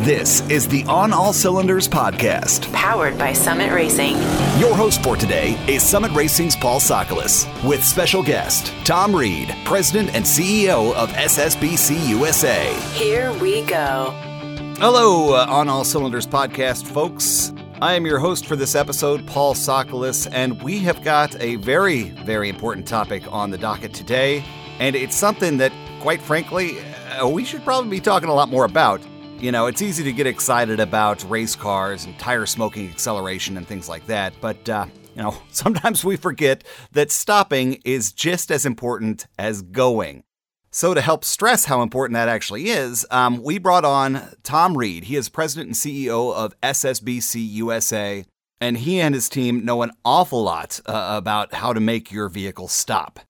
This is the On All Cylinders podcast, powered by Summit Racing. Your host for today is Summit Racing's Paul Sokolis, with special guest Tom Reid, President and CEO of SSBC USA. Here we go. Hello, uh, On All Cylinders podcast, folks. I am your host for this episode, Paul Sokolis, and we have got a very, very important topic on the docket today. And it's something that, quite frankly, uh, we should probably be talking a lot more about. You know, it's easy to get excited about race cars and tire smoking acceleration and things like that, but, uh, you know, sometimes we forget that stopping is just as important as going. So, to help stress how important that actually is, um, we brought on Tom Reid. He is president and CEO of SSBC USA, and he and his team know an awful lot uh, about how to make your vehicle stop.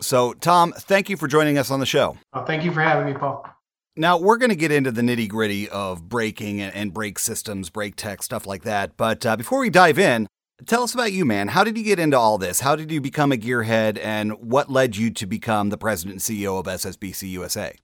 So, Tom, thank you for joining us on the show. Well, thank you for having me, Paul. Now, we're going to get into the nitty gritty of braking and brake systems, brake tech, stuff like that. But uh, before we dive in, Tell us about you, man. How did you get into all this? How did you become a gearhead, and what led you to become the president and CEO of SSBC USA?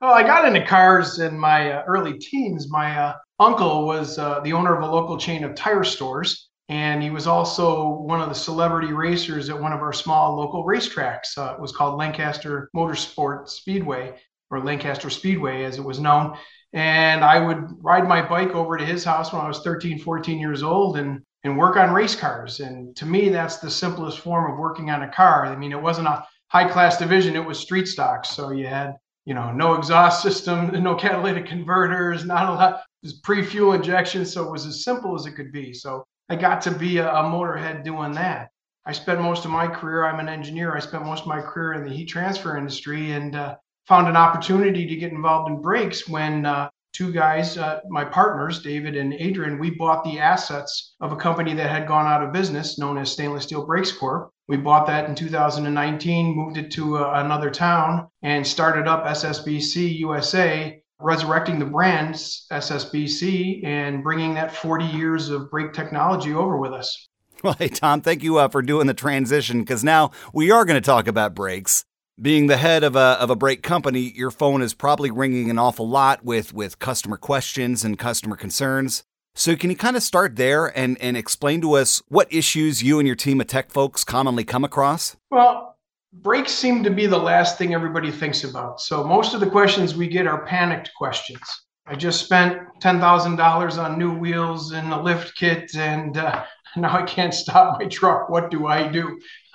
Well, I got into cars in my uh, early teens. My uh, uncle was uh, the owner of a local chain of tire stores, and he was also one of the celebrity racers at one of our small local racetracks. Uh, it was called Lancaster Motorsport Speedway, or Lancaster Speedway as it was known. And I would ride my bike over to his house when I was 13, 14 years old and and work on race cars. And to me, that's the simplest form of working on a car. I mean, it wasn't a high class division, it was street stocks. So you had, you know, no exhaust system, no catalytic converters, not a lot, was pre fuel injection. So it was as simple as it could be. So I got to be a, a motorhead doing that. I spent most of my career, I'm an engineer, I spent most of my career in the heat transfer industry and uh, found an opportunity to get involved in brakes when uh, two guys, uh, my partners, David and Adrian, we bought the assets of a company that had gone out of business known as Stainless Steel Brakes Corp. We bought that in 2019, moved it to uh, another town, and started up SSBC USA, resurrecting the brand SSBC and bringing that 40 years of brake technology over with us. Well, hey, Tom, thank you uh, for doing the transition because now we are going to talk about brakes being the head of a, of a brake company, your phone is probably ringing an awful lot with, with customer questions and customer concerns. So, can you kind of start there and, and explain to us what issues you and your team of tech folks commonly come across? Well, brakes seem to be the last thing everybody thinks about. So, most of the questions we get are panicked questions. I just spent $10,000 on new wheels and a lift kit, and uh, now I can't stop my truck. What do I do?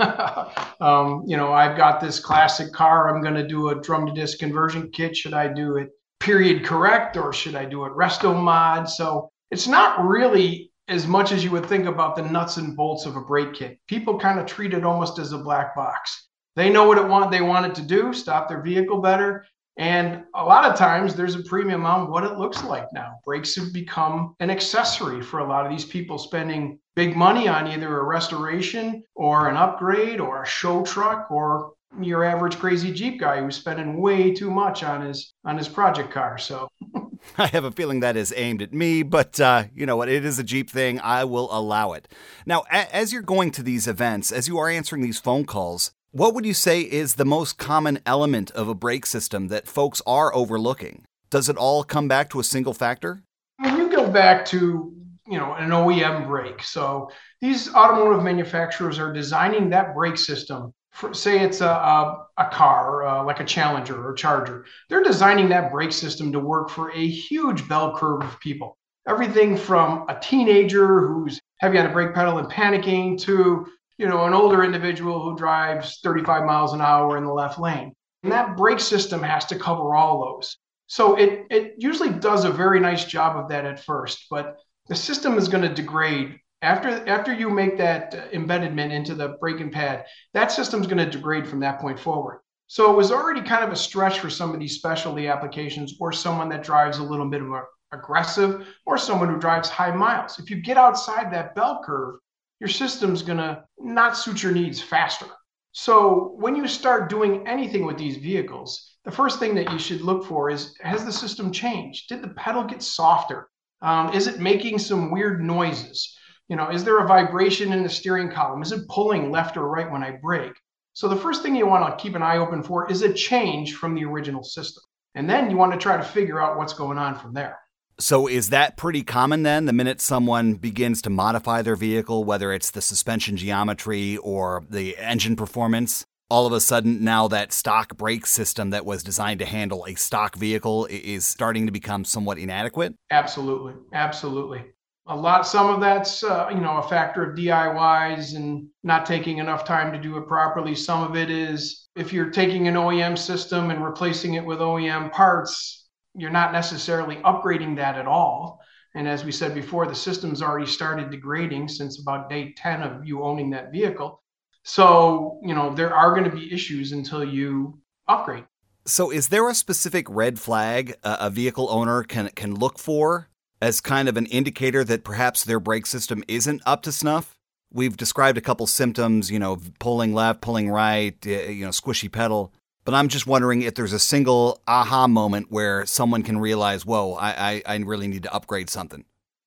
um, you know, I've got this classic car. I'm going to do a drum to disc conversion kit. Should I do it period correct or should I do it resto mod? So it's not really as much as you would think about the nuts and bolts of a brake kit. People kind of treat it almost as a black box. They know what it want they want it to do, stop their vehicle better. And a lot of times there's a premium on what it looks like now. Brakes have become an accessory for a lot of these people spending big money on either a restoration or an upgrade or a show truck or your average crazy Jeep guy who's spending way too much on his on his project car. So I have a feeling that is aimed at me, but uh, you know what? It is a Jeep thing. I will allow it. Now, a- as you're going to these events, as you are answering these phone calls, what would you say is the most common element of a brake system that folks are overlooking? Does it all come back to a single factor? When you go back to you know an OEM brake, so these automotive manufacturers are designing that brake system. For, say it's a, a, a car uh, like a Challenger or Charger, they're designing that brake system to work for a huge bell curve of people. Everything from a teenager who's heavy on the brake pedal and panicking to you know, an older individual who drives 35 miles an hour in the left lane. And that brake system has to cover all those. So it, it usually does a very nice job of that at first, but the system is going to degrade after after you make that uh, embedment into the braking pad. That system's going to degrade from that point forward. So it was already kind of a stretch for some of these specialty applications, or someone that drives a little bit more aggressive, or someone who drives high miles. If you get outside that bell curve, your system's going to not suit your needs faster. So when you start doing anything with these vehicles, the first thing that you should look for is has the system changed? Did the pedal get softer? Um, is it making some weird noises? You know, is there a vibration in the steering column? Is it pulling left or right when I brake? So the first thing you want to keep an eye open for is a change from the original system. And then you want to try to figure out what's going on from there. So, is that pretty common then? The minute someone begins to modify their vehicle, whether it's the suspension geometry or the engine performance, all of a sudden now that stock brake system that was designed to handle a stock vehicle is starting to become somewhat inadequate? Absolutely. Absolutely. A lot, some of that's, uh, you know, a factor of DIYs and not taking enough time to do it properly. Some of it is if you're taking an OEM system and replacing it with OEM parts, you're not necessarily upgrading that at all. And as we said before, the system's already started degrading since about day 10 of you owning that vehicle. So, you know, there are going to be issues until you upgrade. So, is there a specific red flag a vehicle owner can, can look for as kind of an indicator that perhaps their brake system isn't up to snuff? We've described a couple symptoms, you know, pulling left, pulling right, eh, you know, squishy pedal. But I'm just wondering if there's a single aha moment where someone can realize, whoa, I, I, I really need to upgrade something.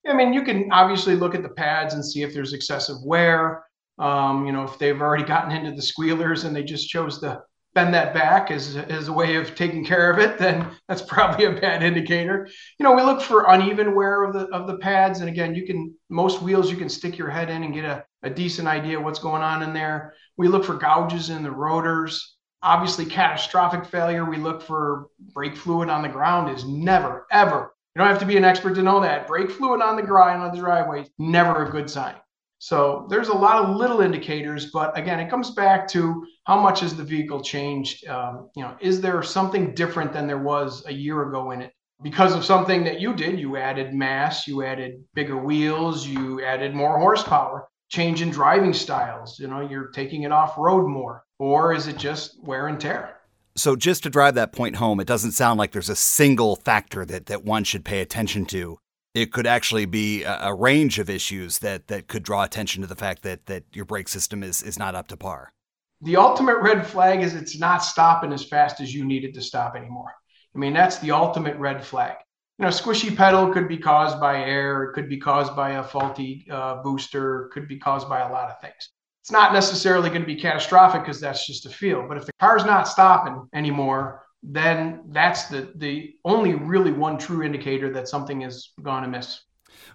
I mean, you can obviously look at the pads and see if there's excessive wear. Um, you know, if they've already gotten into the squealers and they just chose to bend that back as, as a way of taking care of it, then that's probably a bad indicator. You know, we look for uneven wear of the of the pads, and again, you can most wheels you can stick your head in and get a, a decent idea what's going on in there. We look for gouges in the rotors. Obviously catastrophic failure. We look for brake fluid on the ground is never ever. You don't have to be an expert to know that. Brake fluid on the ground on the driveway is never a good sign so there's a lot of little indicators but again it comes back to how much has the vehicle changed um, you know is there something different than there was a year ago in it because of something that you did you added mass you added bigger wheels you added more horsepower change in driving styles you know you're taking it off road more or is it just wear and tear? So, just to drive that point home, it doesn't sound like there's a single factor that, that one should pay attention to. It could actually be a, a range of issues that, that could draw attention to the fact that, that your brake system is, is not up to par. The ultimate red flag is it's not stopping as fast as you need it to stop anymore. I mean, that's the ultimate red flag. You know, squishy pedal could be caused by air, it could be caused by a faulty uh, booster, could be caused by a lot of things it's not necessarily going to be catastrophic because that's just a feel. But if the car's not stopping anymore, then that's the the only really one true indicator that something is gone amiss.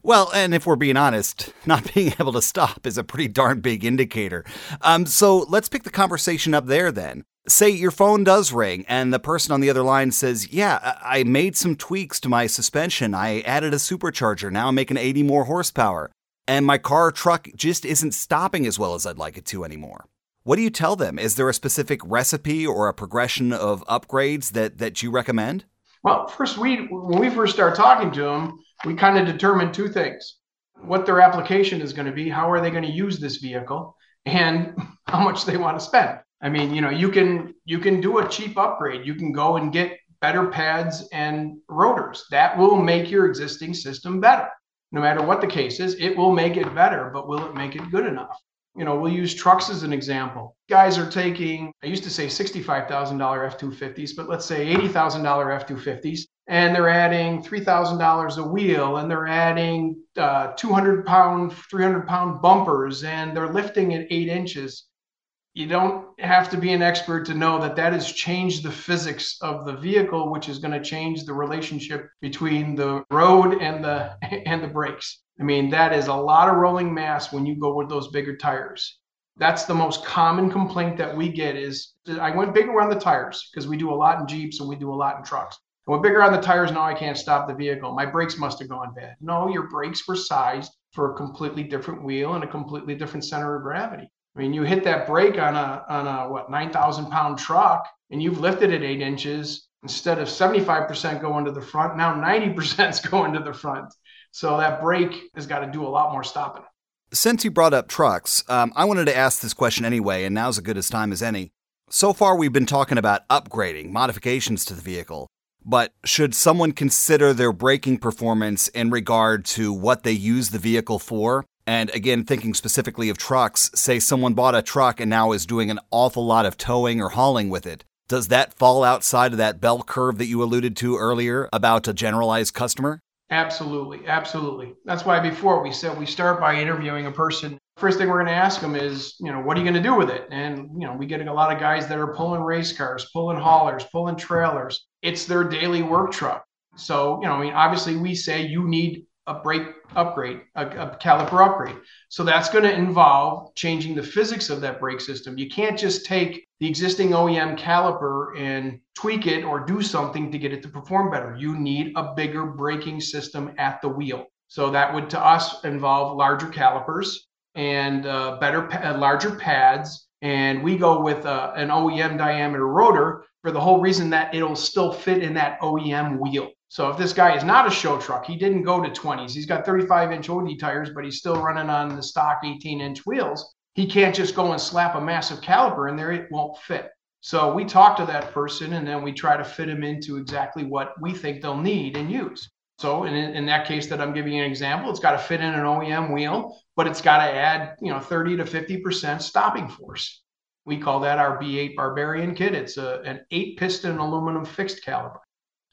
Well, and if we're being honest, not being able to stop is a pretty darn big indicator. Um, so let's pick the conversation up there then. Say your phone does ring and the person on the other line says, Yeah, I made some tweaks to my suspension. I added a supercharger. Now I'm making 80 more horsepower and my car truck just isn't stopping as well as I'd like it to anymore. What do you tell them? Is there a specific recipe or a progression of upgrades that, that you recommend? Well, first, we when we first start talking to them, we kind of determine two things: what their application is going to be, how are they going to use this vehicle, and how much they want to spend. I mean, you know, you can you can do a cheap upgrade. You can go and get better pads and rotors. That will make your existing system better no matter what the case is, it will make it better, but will it make it good enough? You know, we'll use trucks as an example. Guys are taking, I used to say $65,000 F 250s, but let's say $80,000 F 250s, and they're adding $3,000 a wheel, and they're adding uh, 200 pound, 300 pound bumpers, and they're lifting at eight inches you don't have to be an expert to know that that has changed the physics of the vehicle which is going to change the relationship between the road and the and the brakes i mean that is a lot of rolling mass when you go with those bigger tires. That's the most common complaint that we get is i went bigger on the tires because we do a lot in jeeps and we do a lot in trucks. I went bigger on the tires now i can't stop the vehicle. My brakes must have gone bad. No your brakes were sized for a completely different wheel and a completely different center of gravity. I mean, you hit that brake on a on a what nine thousand pound truck, and you've lifted it eight inches instead of seventy five percent going to the front. Now ninety percent is going to the front. So that brake has got to do a lot more stopping. Since you brought up trucks, um, I wanted to ask this question anyway, and now's as good as time as any. So far, we've been talking about upgrading, modifications to the vehicle. But should someone consider their braking performance in regard to what they use the vehicle for? And again, thinking specifically of trucks, say someone bought a truck and now is doing an awful lot of towing or hauling with it. Does that fall outside of that bell curve that you alluded to earlier about a generalized customer? Absolutely, absolutely. That's why before we said we start by interviewing a person. First thing we're going to ask them is, you know, what are you going to do with it? And, you know, we get a lot of guys that are pulling race cars, pulling haulers, pulling trailers. It's their daily work truck. So, you know, I mean, obviously we say you need a brake upgrade, a, a caliper upgrade. So that's going to involve changing the physics of that brake system. You can't just take the existing OEM caliper and tweak it or do something to get it to perform better. You need a bigger braking system at the wheel. So that would to us involve larger calipers and uh, better, uh, larger pads. And we go with uh, an OEM diameter rotor for the whole reason that it'll still fit in that OEM wheel. So if this guy is not a show truck, he didn't go to 20s. He's got 35 inch OD tires, but he's still running on the stock 18 inch wheels. He can't just go and slap a massive caliper in there. It won't fit. So we talk to that person and then we try to fit him into exactly what we think they'll need and use. So in, in that case that I'm giving you an example, it's got to fit in an OEM wheel, but it's got to add, you know, 30 to 50% stopping force. We call that our B8 Barbarian kit. It's a, an eight piston aluminum fixed caliper.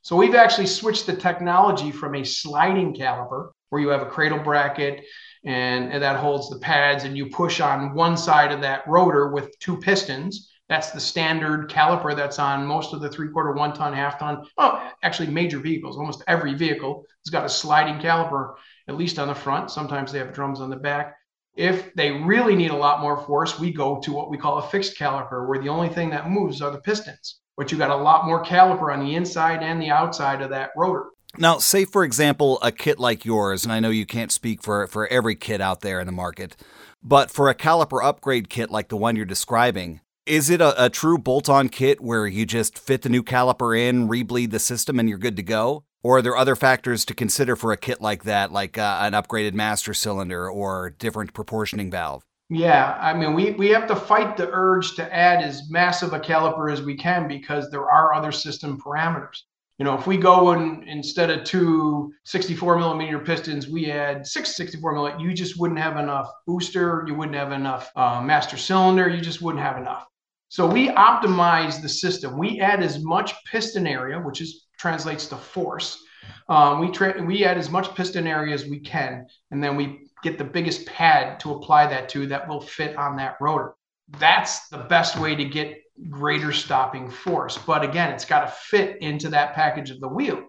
So we've actually switched the technology from a sliding caliper where you have a cradle bracket and, and that holds the pads and you push on one side of that rotor with two pistons that's the standard caliper that's on most of the three quarter, one ton, half ton. Oh, actually, major vehicles. Almost every vehicle has got a sliding caliper, at least on the front. Sometimes they have drums on the back. If they really need a lot more force, we go to what we call a fixed caliper, where the only thing that moves are the pistons. But you got a lot more caliper on the inside and the outside of that rotor. Now, say for example, a kit like yours, and I know you can't speak for, for every kit out there in the market, but for a caliper upgrade kit like the one you're describing, is it a, a true bolt on kit where you just fit the new caliper in, rebleed the system, and you're good to go? Or are there other factors to consider for a kit like that, like uh, an upgraded master cylinder or different proportioning valve? Yeah, I mean, we, we have to fight the urge to add as massive a caliper as we can because there are other system parameters. You know, if we go and instead of two 64 millimeter pistons, we add six 64 millimeter, you just wouldn't have enough booster, you wouldn't have enough uh, master cylinder, you just wouldn't have enough. So we optimize the system. We add as much piston area, which is translates to force. Um, we tra- we add as much piston area as we can, and then we get the biggest pad to apply that to that will fit on that rotor. That's the best way to get greater stopping force. But again, it's got to fit into that package of the wheel.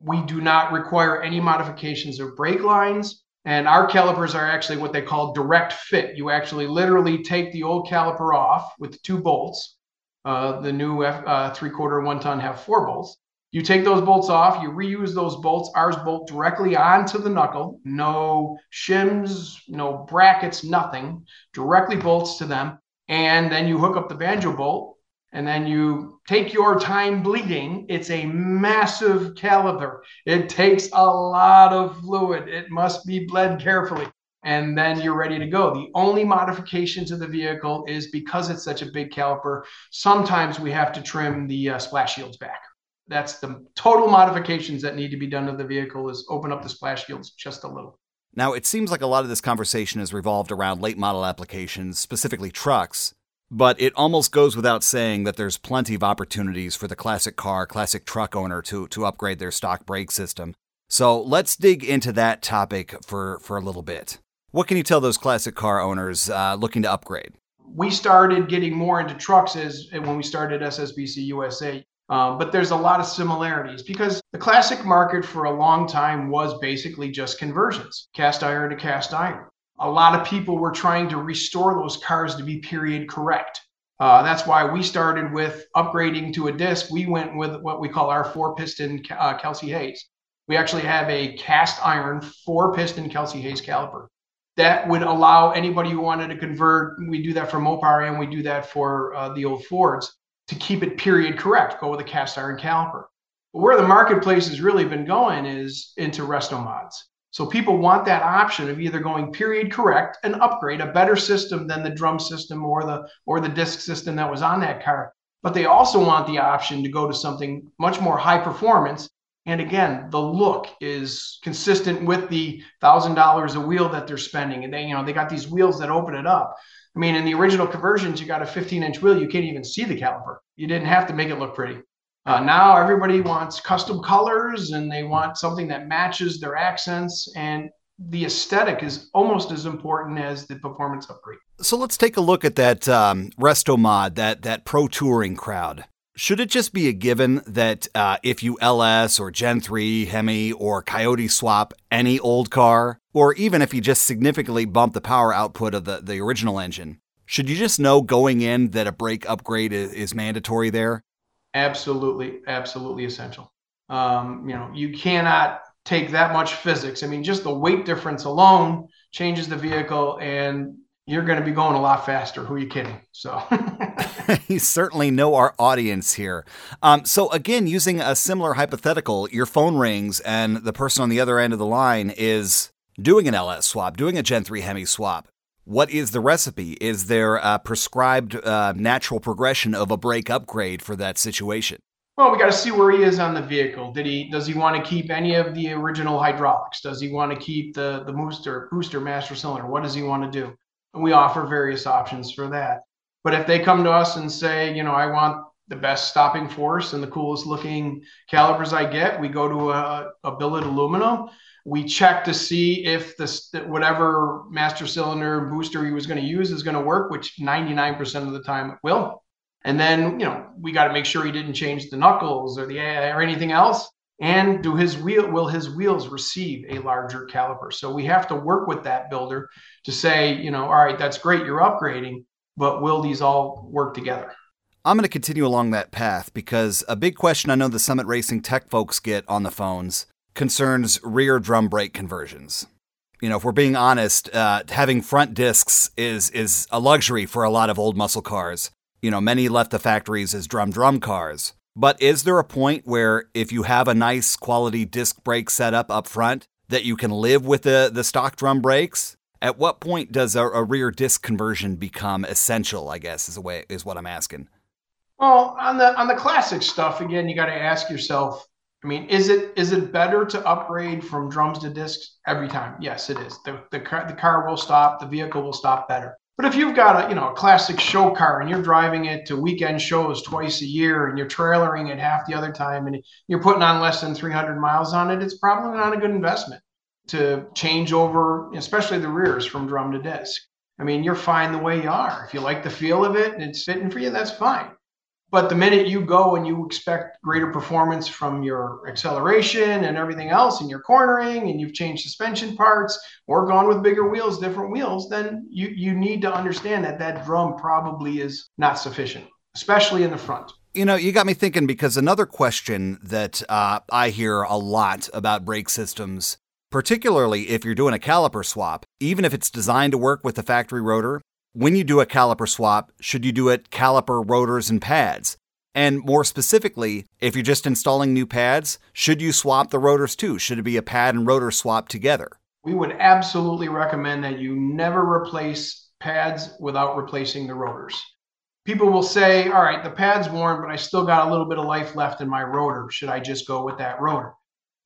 We do not require any modifications of brake lines. And our calipers are actually what they call direct fit. You actually literally take the old caliper off with two bolts. Uh, the new F, uh, three quarter one ton have four bolts. You take those bolts off, you reuse those bolts. Ours bolt directly onto the knuckle. No shims, no brackets, nothing. Directly bolts to them. And then you hook up the banjo bolt and then you take your time bleeding. It's a massive caliper. It takes a lot of fluid. It must be bled carefully. And then you're ready to go. The only modification to the vehicle is because it's such a big caliper, sometimes we have to trim the uh, splash shields back. That's the total modifications that need to be done to the vehicle is open up the splash shields just a little. Now, it seems like a lot of this conversation has revolved around late model applications, specifically trucks. But it almost goes without saying that there's plenty of opportunities for the classic car, classic truck owner to, to upgrade their stock brake system. So let's dig into that topic for, for a little bit. What can you tell those classic car owners uh, looking to upgrade? We started getting more into trucks as when we started SSBC USA. Um, but there's a lot of similarities because the classic market for a long time was basically just conversions, cast iron to cast iron a lot of people were trying to restore those cars to be period correct. Uh, that's why we started with upgrading to a disc. We went with what we call our four piston uh, Kelsey Hayes. We actually have a cast iron four piston Kelsey Hayes caliper that would allow anybody who wanted to convert. We do that for Mopar and we do that for uh, the old Fords to keep it period correct. Go with a cast iron caliper. But where the marketplace has really been going is into resto mods. So people want that option of either going period correct and upgrade a better system than the drum system or the or the disc system that was on that car. But they also want the option to go to something much more high performance. And again, the look is consistent with the thousand dollars a wheel that they're spending. And they, you know, they got these wheels that open it up. I mean, in the original conversions, you got a 15 inch wheel, you can't even see the caliper. You didn't have to make it look pretty. Uh, now everybody wants custom colors and they want something that matches their accents and the aesthetic is almost as important as the performance upgrade. So let's take a look at that um, resto mod, that that pro touring crowd. Should it just be a given that uh, if you LS or Gen 3 Hemi or Coyote swap any old car, or even if you just significantly bump the power output of the, the original engine, should you just know going in that a brake upgrade is, is mandatory there? Absolutely, absolutely essential. Um, you know, you cannot take that much physics. I mean, just the weight difference alone changes the vehicle, and you're going to be going a lot faster. Who are you kidding? So, you certainly know our audience here. Um, so, again, using a similar hypothetical, your phone rings, and the person on the other end of the line is doing an LS swap, doing a Gen 3 Hemi swap. What is the recipe? Is there a prescribed uh, natural progression of a brake upgrade for that situation? Well, we got to see where he is on the vehicle. Did he does he want to keep any of the original hydraulics? Does he want to keep the the booster booster master cylinder? What does he want to do? And we offer various options for that. But if they come to us and say, you know, I want the best stopping force and the coolest looking calipers I get, we go to a, a billet aluminum. We check to see if this whatever master cylinder booster he was going to use is going to work, which 99% of the time it will. And then, you know, we got to make sure he didn't change the knuckles or the AI or anything else. And do his wheel will his wheels receive a larger caliper? So we have to work with that builder to say, you know, all right, that's great, you're upgrading, but will these all work together? I'm going to continue along that path because a big question I know the Summit Racing tech folks get on the phones concerns rear drum brake conversions. You know, if we're being honest, uh, having front discs is is a luxury for a lot of old muscle cars. You know, many left the factories as drum drum cars. But is there a point where if you have a nice quality disc brake setup up front that you can live with the, the stock drum brakes? At what point does a, a rear disc conversion become essential, I guess is a way is what I'm asking. Well, on the on the classic stuff, again, you got to ask yourself, I mean, is it is it better to upgrade from drums to discs every time? Yes, it is. The, the, car, the car will stop, the vehicle will stop better. But if you've got a you know a classic show car and you're driving it to weekend shows twice a year and you're trailering it half the other time and you're putting on less than 300 miles on it, it's probably not a good investment to change over, especially the rears from drum to disc. I mean, you're fine the way you are. If you like the feel of it and it's fitting for you, that's fine. But the minute you go and you expect greater performance from your acceleration and everything else, and your cornering, and you've changed suspension parts or gone with bigger wheels, different wheels, then you you need to understand that that drum probably is not sufficient, especially in the front. You know, you got me thinking because another question that uh, I hear a lot about brake systems, particularly if you're doing a caliper swap, even if it's designed to work with the factory rotor, when you do a caliper swap, should you do it caliper, rotors, and pads? And more specifically, if you're just installing new pads, should you swap the rotors too? Should it be a pad and rotor swap together? We would absolutely recommend that you never replace pads without replacing the rotors. People will say, all right, the pad's worn, but I still got a little bit of life left in my rotor. Should I just go with that rotor?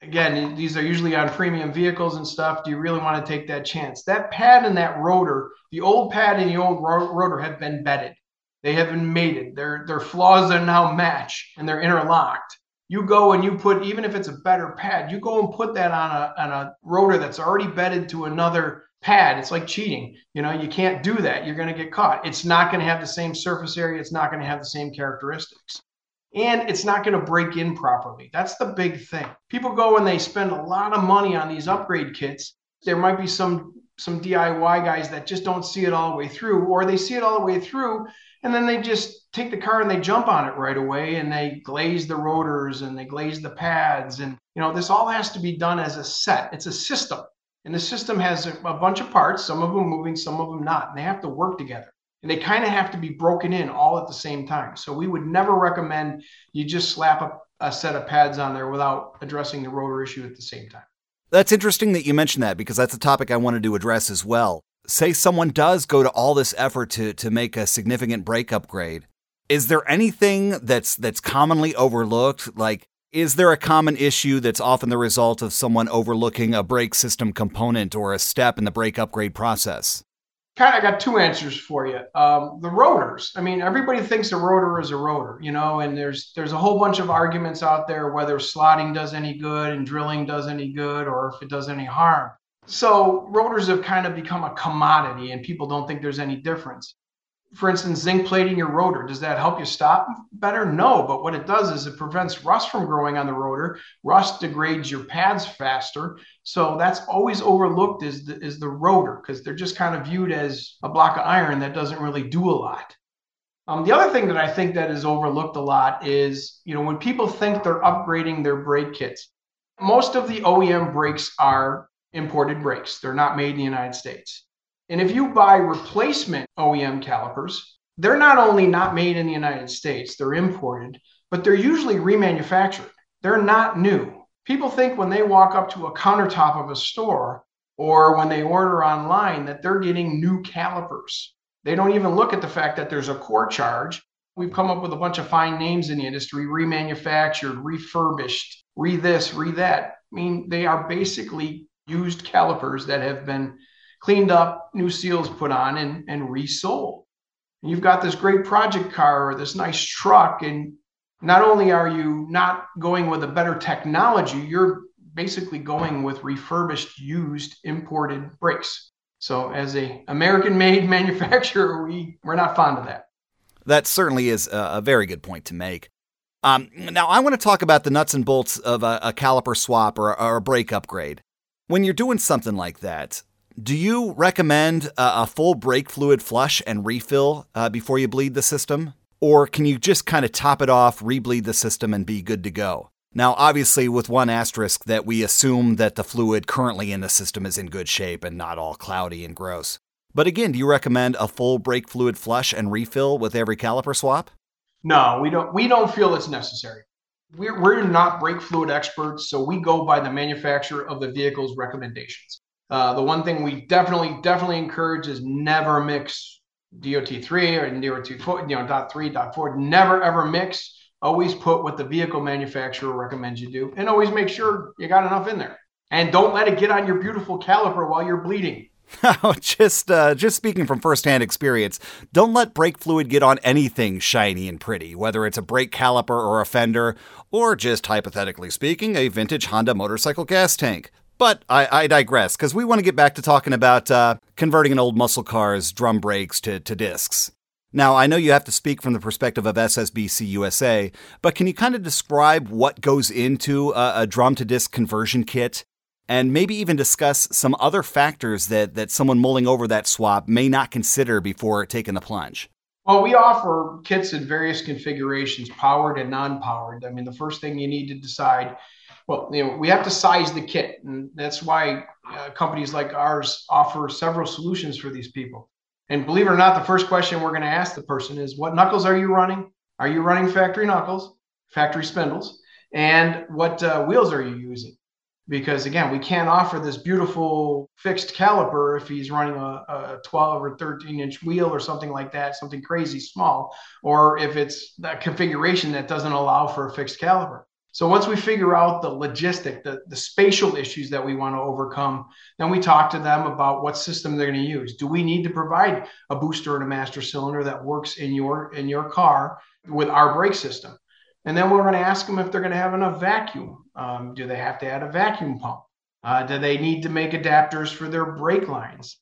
Again, these are usually on premium vehicles and stuff. Do you really want to take that chance? That pad and that rotor, the old pad and the old rotor have been bedded. They have been mated. Their their flaws are now match and they're interlocked. You go and you put even if it's a better pad, you go and put that on a on a rotor that's already bedded to another pad. It's like cheating. You know, you can't do that. You're going to get caught. It's not going to have the same surface area. It's not going to have the same characteristics and it's not going to break in properly. That's the big thing. People go and they spend a lot of money on these upgrade kits. There might be some some DIY guys that just don't see it all the way through, or they see it all the way through, and then they just take the car and they jump on it right away and they glaze the rotors and they glaze the pads. And you know, this all has to be done as a set. It's a system. And the system has a, a bunch of parts, some of them moving, some of them not, and they have to work together and they kind of have to be broken in all at the same time. So we would never recommend you just slap a, a, set of pads on there without addressing the rotor issue at the same time. That's interesting that you mentioned that because that's a topic I wanted to address as well. Say someone does go to all this effort to to make a significant brake upgrade. Is there anything that's that's commonly overlooked? Like is there a common issue that's often the result of someone overlooking a brake system component or a step in the brake upgrade process? Kind of got two answers for you. Um, the rotors. I mean, everybody thinks a rotor is a rotor, you know, and there's there's a whole bunch of arguments out there whether slotting does any good and drilling does any good or if it does any harm. So rotors have kind of become a commodity, and people don't think there's any difference. For instance, zinc plating your rotor. Does that help you stop better? No, but what it does is it prevents rust from growing on the rotor. Rust degrades your pads faster. So that's always overlooked is the, is the rotor because they're just kind of viewed as a block of iron that doesn't really do a lot. Um, the other thing that I think that is overlooked a lot is, you know, when people think they're upgrading their brake kits, most of the OEM brakes are imported brakes. They're not made in the United States. And if you buy replacement OEM calipers, they're not only not made in the United States, they're imported, but they're usually remanufactured. They're not new. People think when they walk up to a countertop of a store or when they order online that they're getting new calipers. They don't even look at the fact that there's a core charge. We've come up with a bunch of fine names in the industry remanufactured, refurbished, re this, re that. I mean, they are basically used calipers that have been cleaned up, new seals put on, and, and resold. And you've got this great project car or this nice truck, and not only are you not going with a better technology, you're basically going with refurbished, used, imported brakes. So, as a American-made manufacturer, we we're not fond of that. That certainly is a, very good point to make. Um, now, I want to talk about the nuts and bolts of a, a caliper swap or, or, a brake upgrade. When you're doing something like that, do you recommend a, full brake fluid flush and refill uh, before you bleed the system? Or can you just kind of top it off, rebleed the system, and be good to go? Now, obviously, with one asterisk that we assume that the fluid currently in the system is in good shape and not all cloudy and gross. But again, do you recommend a full brake fluid flush and refill with every caliper swap? No, we don't. We don't feel it's necessary. We're, we're not brake fluid experts, so we go by the manufacturer of the vehicle's recommendations. Uh, the one thing we definitely, definitely encourage is never mix DOT3 or DOT4, you know, dot three, dot four. Never ever mix. Always put what the vehicle manufacturer recommends you do, and always make sure you got enough in there. And don't let it get on your beautiful caliper while you're bleeding. just uh, just speaking from firsthand experience, don't let brake fluid get on anything shiny and pretty, whether it's a brake caliper or a fender, or just hypothetically speaking, a vintage Honda motorcycle gas tank. But I, I digress, because we want to get back to talking about uh, converting an old muscle car's drum brakes to, to discs. Now, I know you have to speak from the perspective of SSBC USA, but can you kind of describe what goes into a, a drum to disc conversion kit? And maybe even discuss some other factors that, that someone mulling over that swap may not consider before taking the plunge. Well, we offer kits in various configurations, powered and non powered. I mean, the first thing you need to decide well, you know, we have to size the kit, and that's why uh, companies like ours offer several solutions for these people. And believe it or not, the first question we're going to ask the person is, "What knuckles are you running? Are you running factory knuckles, factory spindles, and what uh, wheels are you using?" Because again, we can't offer this beautiful fixed caliper if he's running a, a 12 or 13 inch wheel or something like that, something crazy small, or if it's that configuration that doesn't allow for a fixed caliper. So once we figure out the logistic, the, the spatial issues that we want to overcome, then we talk to them about what system they're going to use. Do we need to provide a booster and a master cylinder that works in your in your car with our brake system? And then we're going to ask them if they're going to have enough vacuum. Um, do they have to add a vacuum pump? Uh, do they need to make adapters for their brake lines?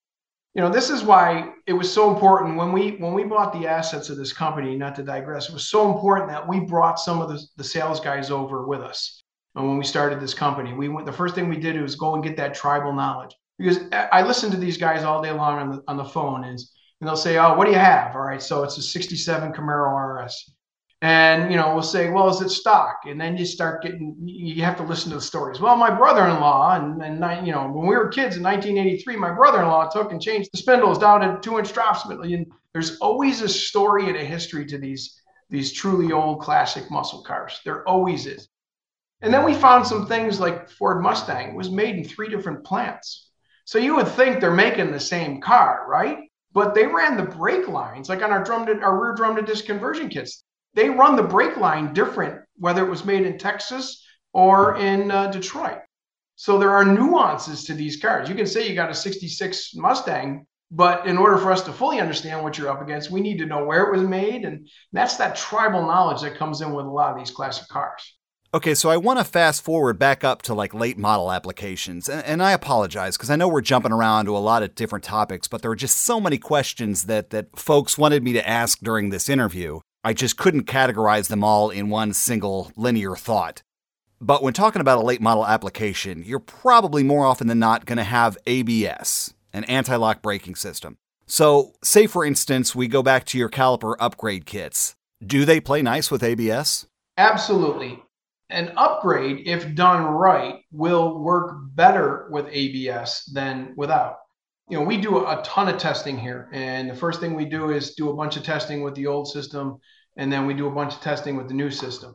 You know this is why it was so important when we when we bought the assets of this company not to digress it was so important that we brought some of the, the sales guys over with us. And when we started this company we went the first thing we did was go and get that tribal knowledge. Because i listen to these guys all day long on the, on the phone is and they'll say oh what do you have? All right so it's a 67 camaro rs and you know we'll say well is it stock? And then you start getting you have to listen to the stories. Well my brother-in-law and, and you know when we were kids in 1983 my brother-in-law took and changed the spindles down to two inch drops and there's always a story and a history to these these truly old classic muscle cars. There always is. And then we found some things like ford mustang was made in three different plants. So you would think they're making the same car right? But they ran the brake lines like on our drum to, our rear drum to disc conversion kits they run the brake line different, whether it was made in Texas or in uh, Detroit. So there are nuances to these cars. You can say you got a 66 Mustang, but in order for us to fully understand what you're up against, we need to know where it was made. And that's that tribal knowledge that comes in with a lot of these classic cars. Okay, so I want to fast forward back up to like late model applications. And, and I apologize because I know we're jumping around to a lot of different topics, but there were just so many questions that, that folks wanted me to ask during this interview. I just couldn't categorize them all in one single linear thought. But when talking about a late model application, you're probably more often than not going to have ABS, an anti lock braking system. So, say for instance, we go back to your caliper upgrade kits. Do they play nice with ABS? Absolutely an upgrade, if done right, will work better with ABS than without. You know, we do a ton of testing here, and the first thing we do is do a bunch of testing with the old system, and then we do a bunch of testing with the new system.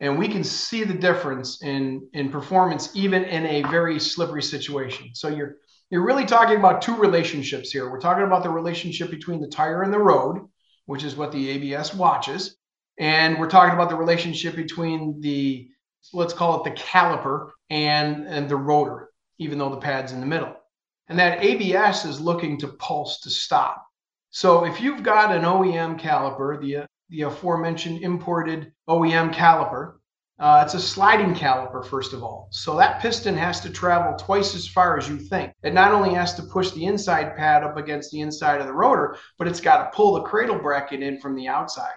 And we can see the difference in in performance even in a very slippery situation. So you're you're really talking about two relationships here. We're talking about the relationship between the tire and the road, which is what the ABS watches, and we're talking about the relationship between the let's call it the caliper and, and the rotor, even though the pad's in the middle. And that ABS is looking to pulse to stop. So if you've got an OEM caliper, the, the aforementioned imported OEM caliper, uh, it's a sliding caliper, first of all. So that piston has to travel twice as far as you think. It not only has to push the inside pad up against the inside of the rotor, but it's got to pull the cradle bracket in from the outside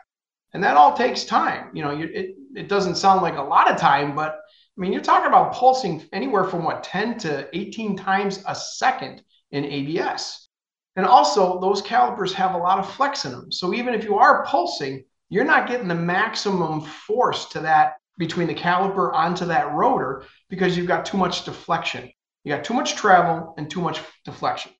and that all takes time. You know, it it doesn't sound like a lot of time, but I mean, you're talking about pulsing anywhere from what 10 to 18 times a second in ABS. And also, those calipers have a lot of flex in them. So even if you are pulsing, you're not getting the maximum force to that between the caliper onto that rotor because you've got too much deflection. You got too much travel and too much deflection.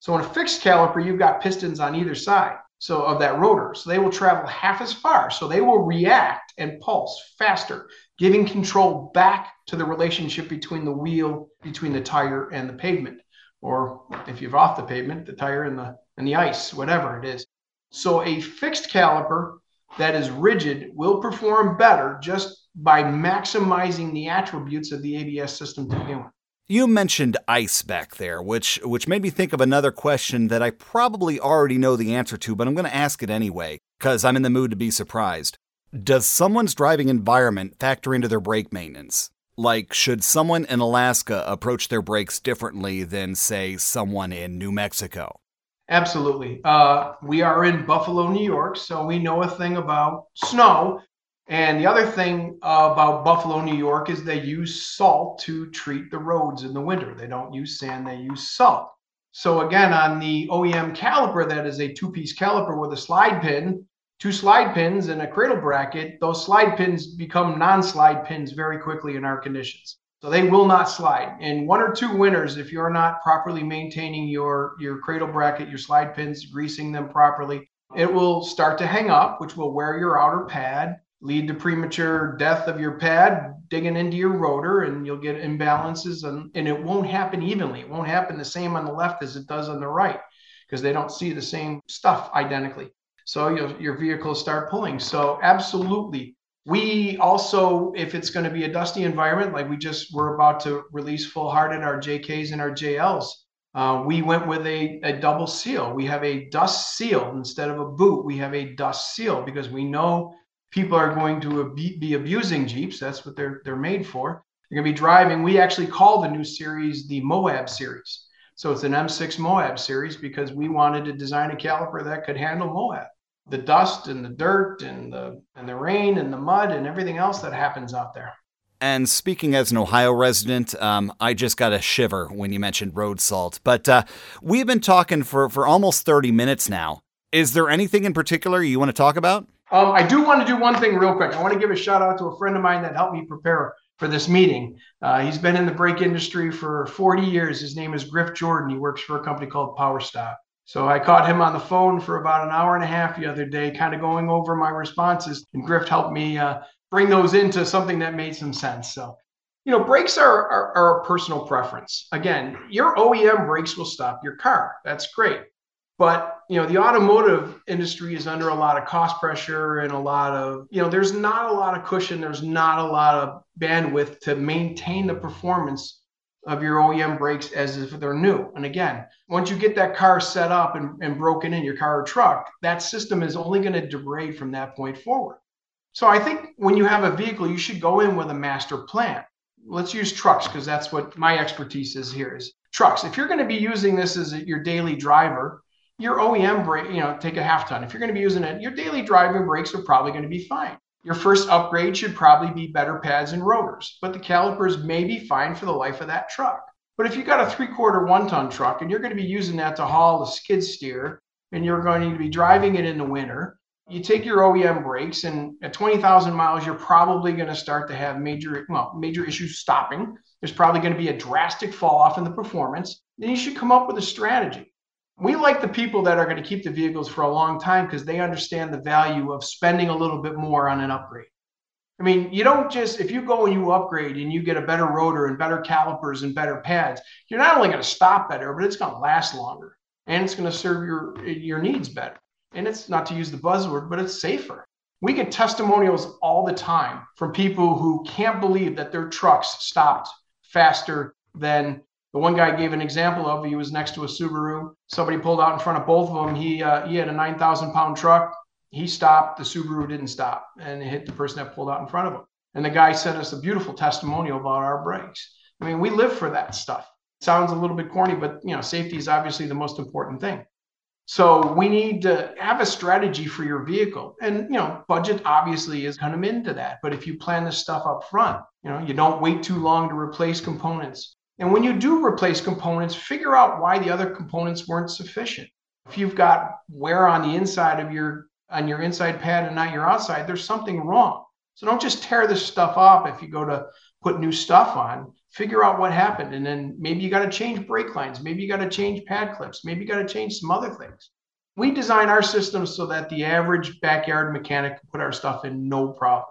So in a fixed caliper, you've got pistons on either side so of that rotor. So they will travel half as far. So they will react and pulse faster, giving control back to the relationship between the wheel, between the tire and the pavement. Or if you're off the pavement, the tire and the and the ice, whatever it is. So a fixed caliper that is rigid will perform better just by maximizing the attributes of the ABS system to begin with. You mentioned ice back there, which which made me think of another question that I probably already know the answer to, but I'm going to ask it anyway cuz I'm in the mood to be surprised. Does someone's driving environment factor into their brake maintenance? Like should someone in Alaska approach their brakes differently than say someone in New Mexico? Absolutely. Uh, we are in Buffalo, New York, so we know a thing about snow and the other thing about Buffalo, New York is they use salt to treat the roads in the winter. They don't use sand, they use salt. So again, on the OEM caliper, that is a two-piece caliper with a slide pin, two slide pins and a cradle bracket, those slide pins become non-slide pins very quickly in our conditions. So they will not slide. In one or two winters, if you're not properly maintaining your, your cradle bracket, your slide pins, greasing them properly, it will start to hang up, which will wear your outer pad lead to premature death of your pad digging into your rotor and you'll get imbalances and, and it won't happen evenly it won't happen the same on the left as it does on the right because they don't see the same stuff identically so your, your vehicles start pulling so absolutely we also if it's going to be a dusty environment like we just were about to release full hearted our jks and our jls uh, we went with a, a double seal we have a dust seal instead of a boot we have a dust seal because we know people are going to be abusing Jeeps. That's what they're they're made for. They're going to be driving. We actually call the new series the Moab series. So it's an M6 Moab series because we wanted to design a caliper that could handle Moab, the dust and the dirt and the and the rain and the mud and everything else that happens out there. And speaking as an Ohio resident, um, I just got a shiver when you mentioned road salt. But uh, we've been talking for, for almost 30 minutes now. Is there anything in particular you want to talk about? Um, I do want to do one thing real quick. I want to give a shout out to a friend of mine that helped me prepare for this meeting. Uh, he's been in the brake industry for 40 years. His name is Griff Jordan. He works for a company called PowerStop. So I caught him on the phone for about an hour and a half the other day, kind of going over my responses. And Griff helped me uh, bring those into something that made some sense. So, you know, brakes are, are, are a personal preference. Again, your OEM brakes will stop your car. That's great. But you know, the automotive industry is under a lot of cost pressure and a lot of, you know, there's not a lot of cushion, there's not a lot of bandwidth to maintain the performance of your OEM brakes as if they're new. And again, once you get that car set up and, and broken in your car or truck, that system is only going to degrade from that point forward. So I think when you have a vehicle, you should go in with a master plan. Let's use trucks because that's what my expertise is here is trucks. If you're going to be using this as your daily driver, your OEM brake, you know, take a half ton. If you're going to be using it, your daily driving brakes are probably going to be fine. Your first upgrade should probably be better pads and rotors, but the calipers may be fine for the life of that truck. But if you got a three quarter one ton truck and you're going to be using that to haul a skid steer and you're going to be driving it in the winter, you take your OEM brakes and at 20,000 miles, you're probably going to start to have major, well, major issues stopping. There's probably going to be a drastic fall off in the performance. Then you should come up with a strategy. We like the people that are going to keep the vehicles for a long time because they understand the value of spending a little bit more on an upgrade. I mean, you don't just, if you go and you upgrade and you get a better rotor and better calipers and better pads, you're not only going to stop better, but it's going to last longer and it's going to serve your, your needs better and it's not to use the buzzword, but it's safer. We get testimonials all the time from people who can't believe that their trucks stopped faster than the one guy gave an example of. He was next to a Subaru. Somebody pulled out in front of both of them. He uh, he had a 9,000 pound truck. He stopped. The Subaru didn't stop and hit the person that pulled out in front of him. And the guy sent us a beautiful testimonial about our brakes. I mean, we live for that stuff. It sounds a little bit corny, but you know, safety is obviously the most important thing. So we need to have a strategy for your vehicle. And you know, budget obviously is kind of into that. But if you plan this stuff up front, you know, you don't wait too long to replace components. And when you do replace components, figure out why the other components weren't sufficient. If you've got wear on the inside of your on your inside pad and not your outside, there's something wrong. So don't just tear this stuff up if you go to put new stuff on figure out what happened. And then maybe you got to change brake lines. Maybe you got to change pad clips. Maybe you got to change some other things. We design our systems so that the average backyard mechanic can put our stuff in no problem.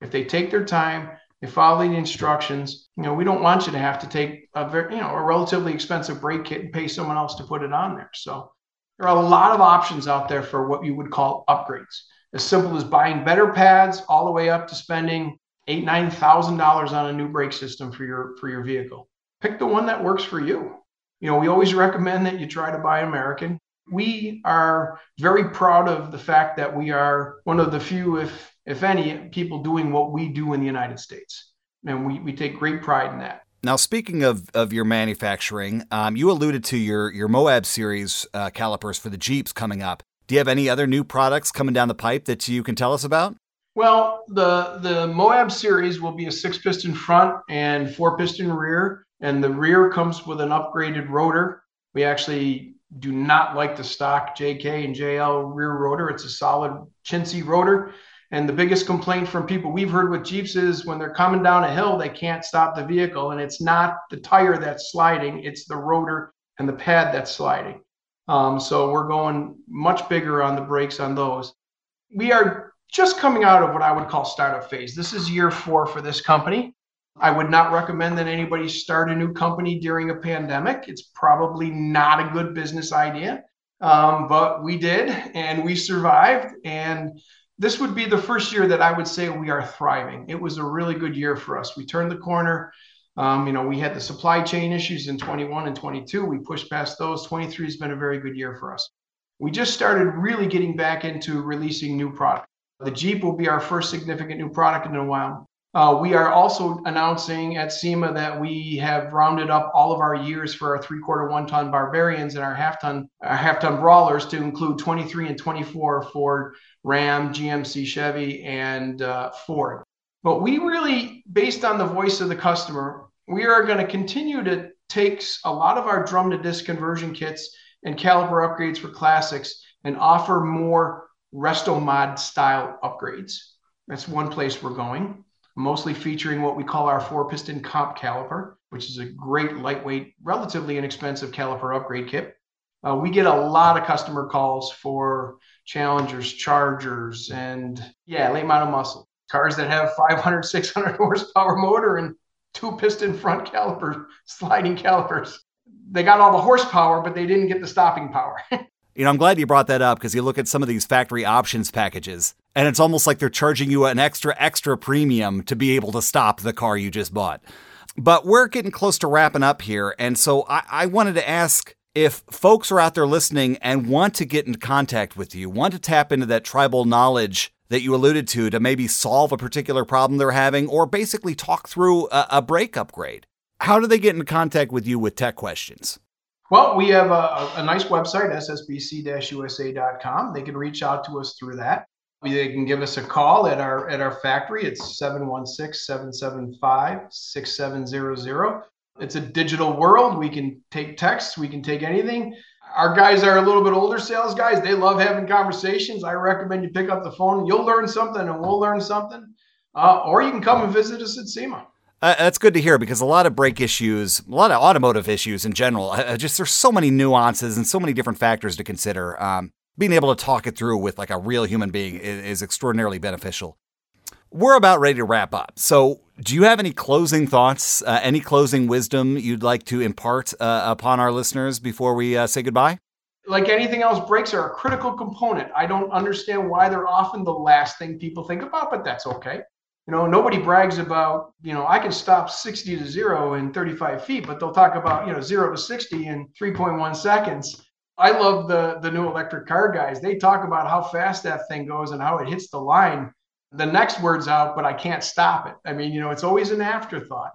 If they take their time, they follow the instructions. You know, we don't want you to have to take a very, you know, a relatively expensive brake kit and pay someone else to put it on there. So there are a lot of options out there for what you would call upgrades. As simple as buying better pads, all the way up to spending eight nine thousand dollars on a new brake system for your for your vehicle pick the one that works for you you know we always recommend that you try to buy american we are very proud of the fact that we are one of the few if if any people doing what we do in the united states and we, we take great pride in that now, speaking of, of your manufacturing, um, you alluded to your, your Moab series uh, calipers for the Jeeps coming up. Do you have any other new products coming down the pipe that you can tell us about? Well, the the Moab series will be a six piston front and four piston rear, and the rear comes with an upgraded rotor. We actually do not like the stock JK and JL rear rotor. It's a solid chintzy rotor. And the biggest complaint from people we've heard with Jeeps is when they're coming down a hill, they can't stop the vehicle. And it's not the tire that's sliding, it's the rotor and the pad that's sliding. Um, so we're going much bigger on the brakes on those. We are just coming out of what I would call startup phase. This is year four for this company. I would not recommend that anybody start a new company during a pandemic. It's probably not a good business idea, um, but we did and we survived. And this would be the first year that I would say we are thriving. It was a really good year for us. We turned the corner. Um, you know, we had the supply chain issues in 21 and 22. We pushed past those. 23 has been a very good year for us. We just started really getting back into releasing new products. The Jeep will be our first significant new product in a while. Uh, we are also announcing at SEMA that we have rounded up all of our years for our three-quarter one-ton Barbarians and our half-ton our half-ton Brawlers to include 23 and 24 Ford, Ram, GMC, Chevy, and uh, Ford. But we really, based on the voice of the customer, we are going to continue to take a lot of our drum to disc conversion kits and caliper upgrades for classics and offer more resto mod style upgrades. That's one place we're going, mostly featuring what we call our four piston comp caliper, which is a great lightweight, relatively inexpensive caliper upgrade kit. Uh, we get a lot of customer calls for Challengers, Chargers, and yeah, late model muscle cars that have 500, 600 horsepower motor and two piston front calipers, sliding calipers. They got all the horsepower, but they didn't get the stopping power. You know, I'm glad you brought that up because you look at some of these factory options packages, and it's almost like they're charging you an extra, extra premium to be able to stop the car you just bought. But we're getting close to wrapping up here, and so I, I wanted to ask if folks are out there listening and want to get in contact with you, want to tap into that tribal knowledge that you alluded to to maybe solve a particular problem they're having or basically talk through a, a brake upgrade. How do they get in contact with you with tech questions? Well, we have a, a nice website, ssbc-usa.com. They can reach out to us through that. They can give us a call at our at our factory. It's 716-775-6700. It's a digital world. We can take texts, we can take anything. Our guys are a little bit older sales guys. They love having conversations. I recommend you pick up the phone. You'll learn something and we'll learn something. Uh, or you can come and visit us at SEMA. Uh, that's good to hear because a lot of brake issues, a lot of automotive issues in general, uh, just there's so many nuances and so many different factors to consider. Um, being able to talk it through with like a real human being is, is extraordinarily beneficial. We're about ready to wrap up. So, do you have any closing thoughts, uh, any closing wisdom you'd like to impart uh, upon our listeners before we uh, say goodbye? Like anything else, brakes are a critical component. I don't understand why they're often the last thing people think about, but that's okay. You know, nobody brags about, you know, I can stop 60 to zero in 35 feet, but they'll talk about, you know, zero to 60 in 3.1 seconds. I love the the new electric car guys. They talk about how fast that thing goes and how it hits the line. The next word's out, but I can't stop it. I mean, you know, it's always an afterthought.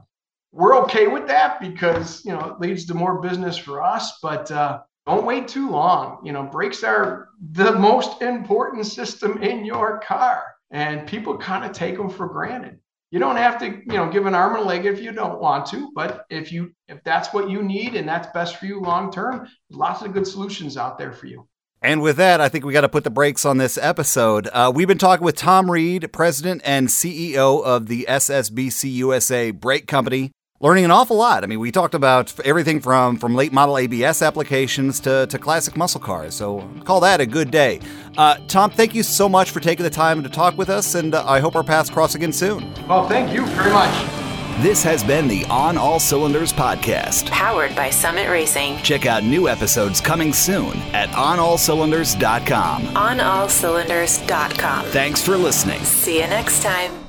We're okay with that because you know it leads to more business for us, but uh, don't wait too long. You know, brakes are the most important system in your car and people kind of take them for granted. You don't have to, you know, give an arm and a leg if you don't want to, but if you if that's what you need and that's best for you long term, lots of good solutions out there for you. And with that, I think we got to put the brakes on this episode. Uh, we've been talking with Tom Reid, President and CEO of the SSBC USA Brake Company learning an awful lot. I mean, we talked about everything from from late model ABS applications to, to classic muscle cars. So call that a good day. Uh, Tom, thank you so much for taking the time to talk with us, and uh, I hope our paths cross again soon. Well, thank you very much. This has been the On All Cylinders podcast, powered by Summit Racing. Check out new episodes coming soon at onallcylinders.com. Onallcylinders.com. Thanks for listening. See you next time.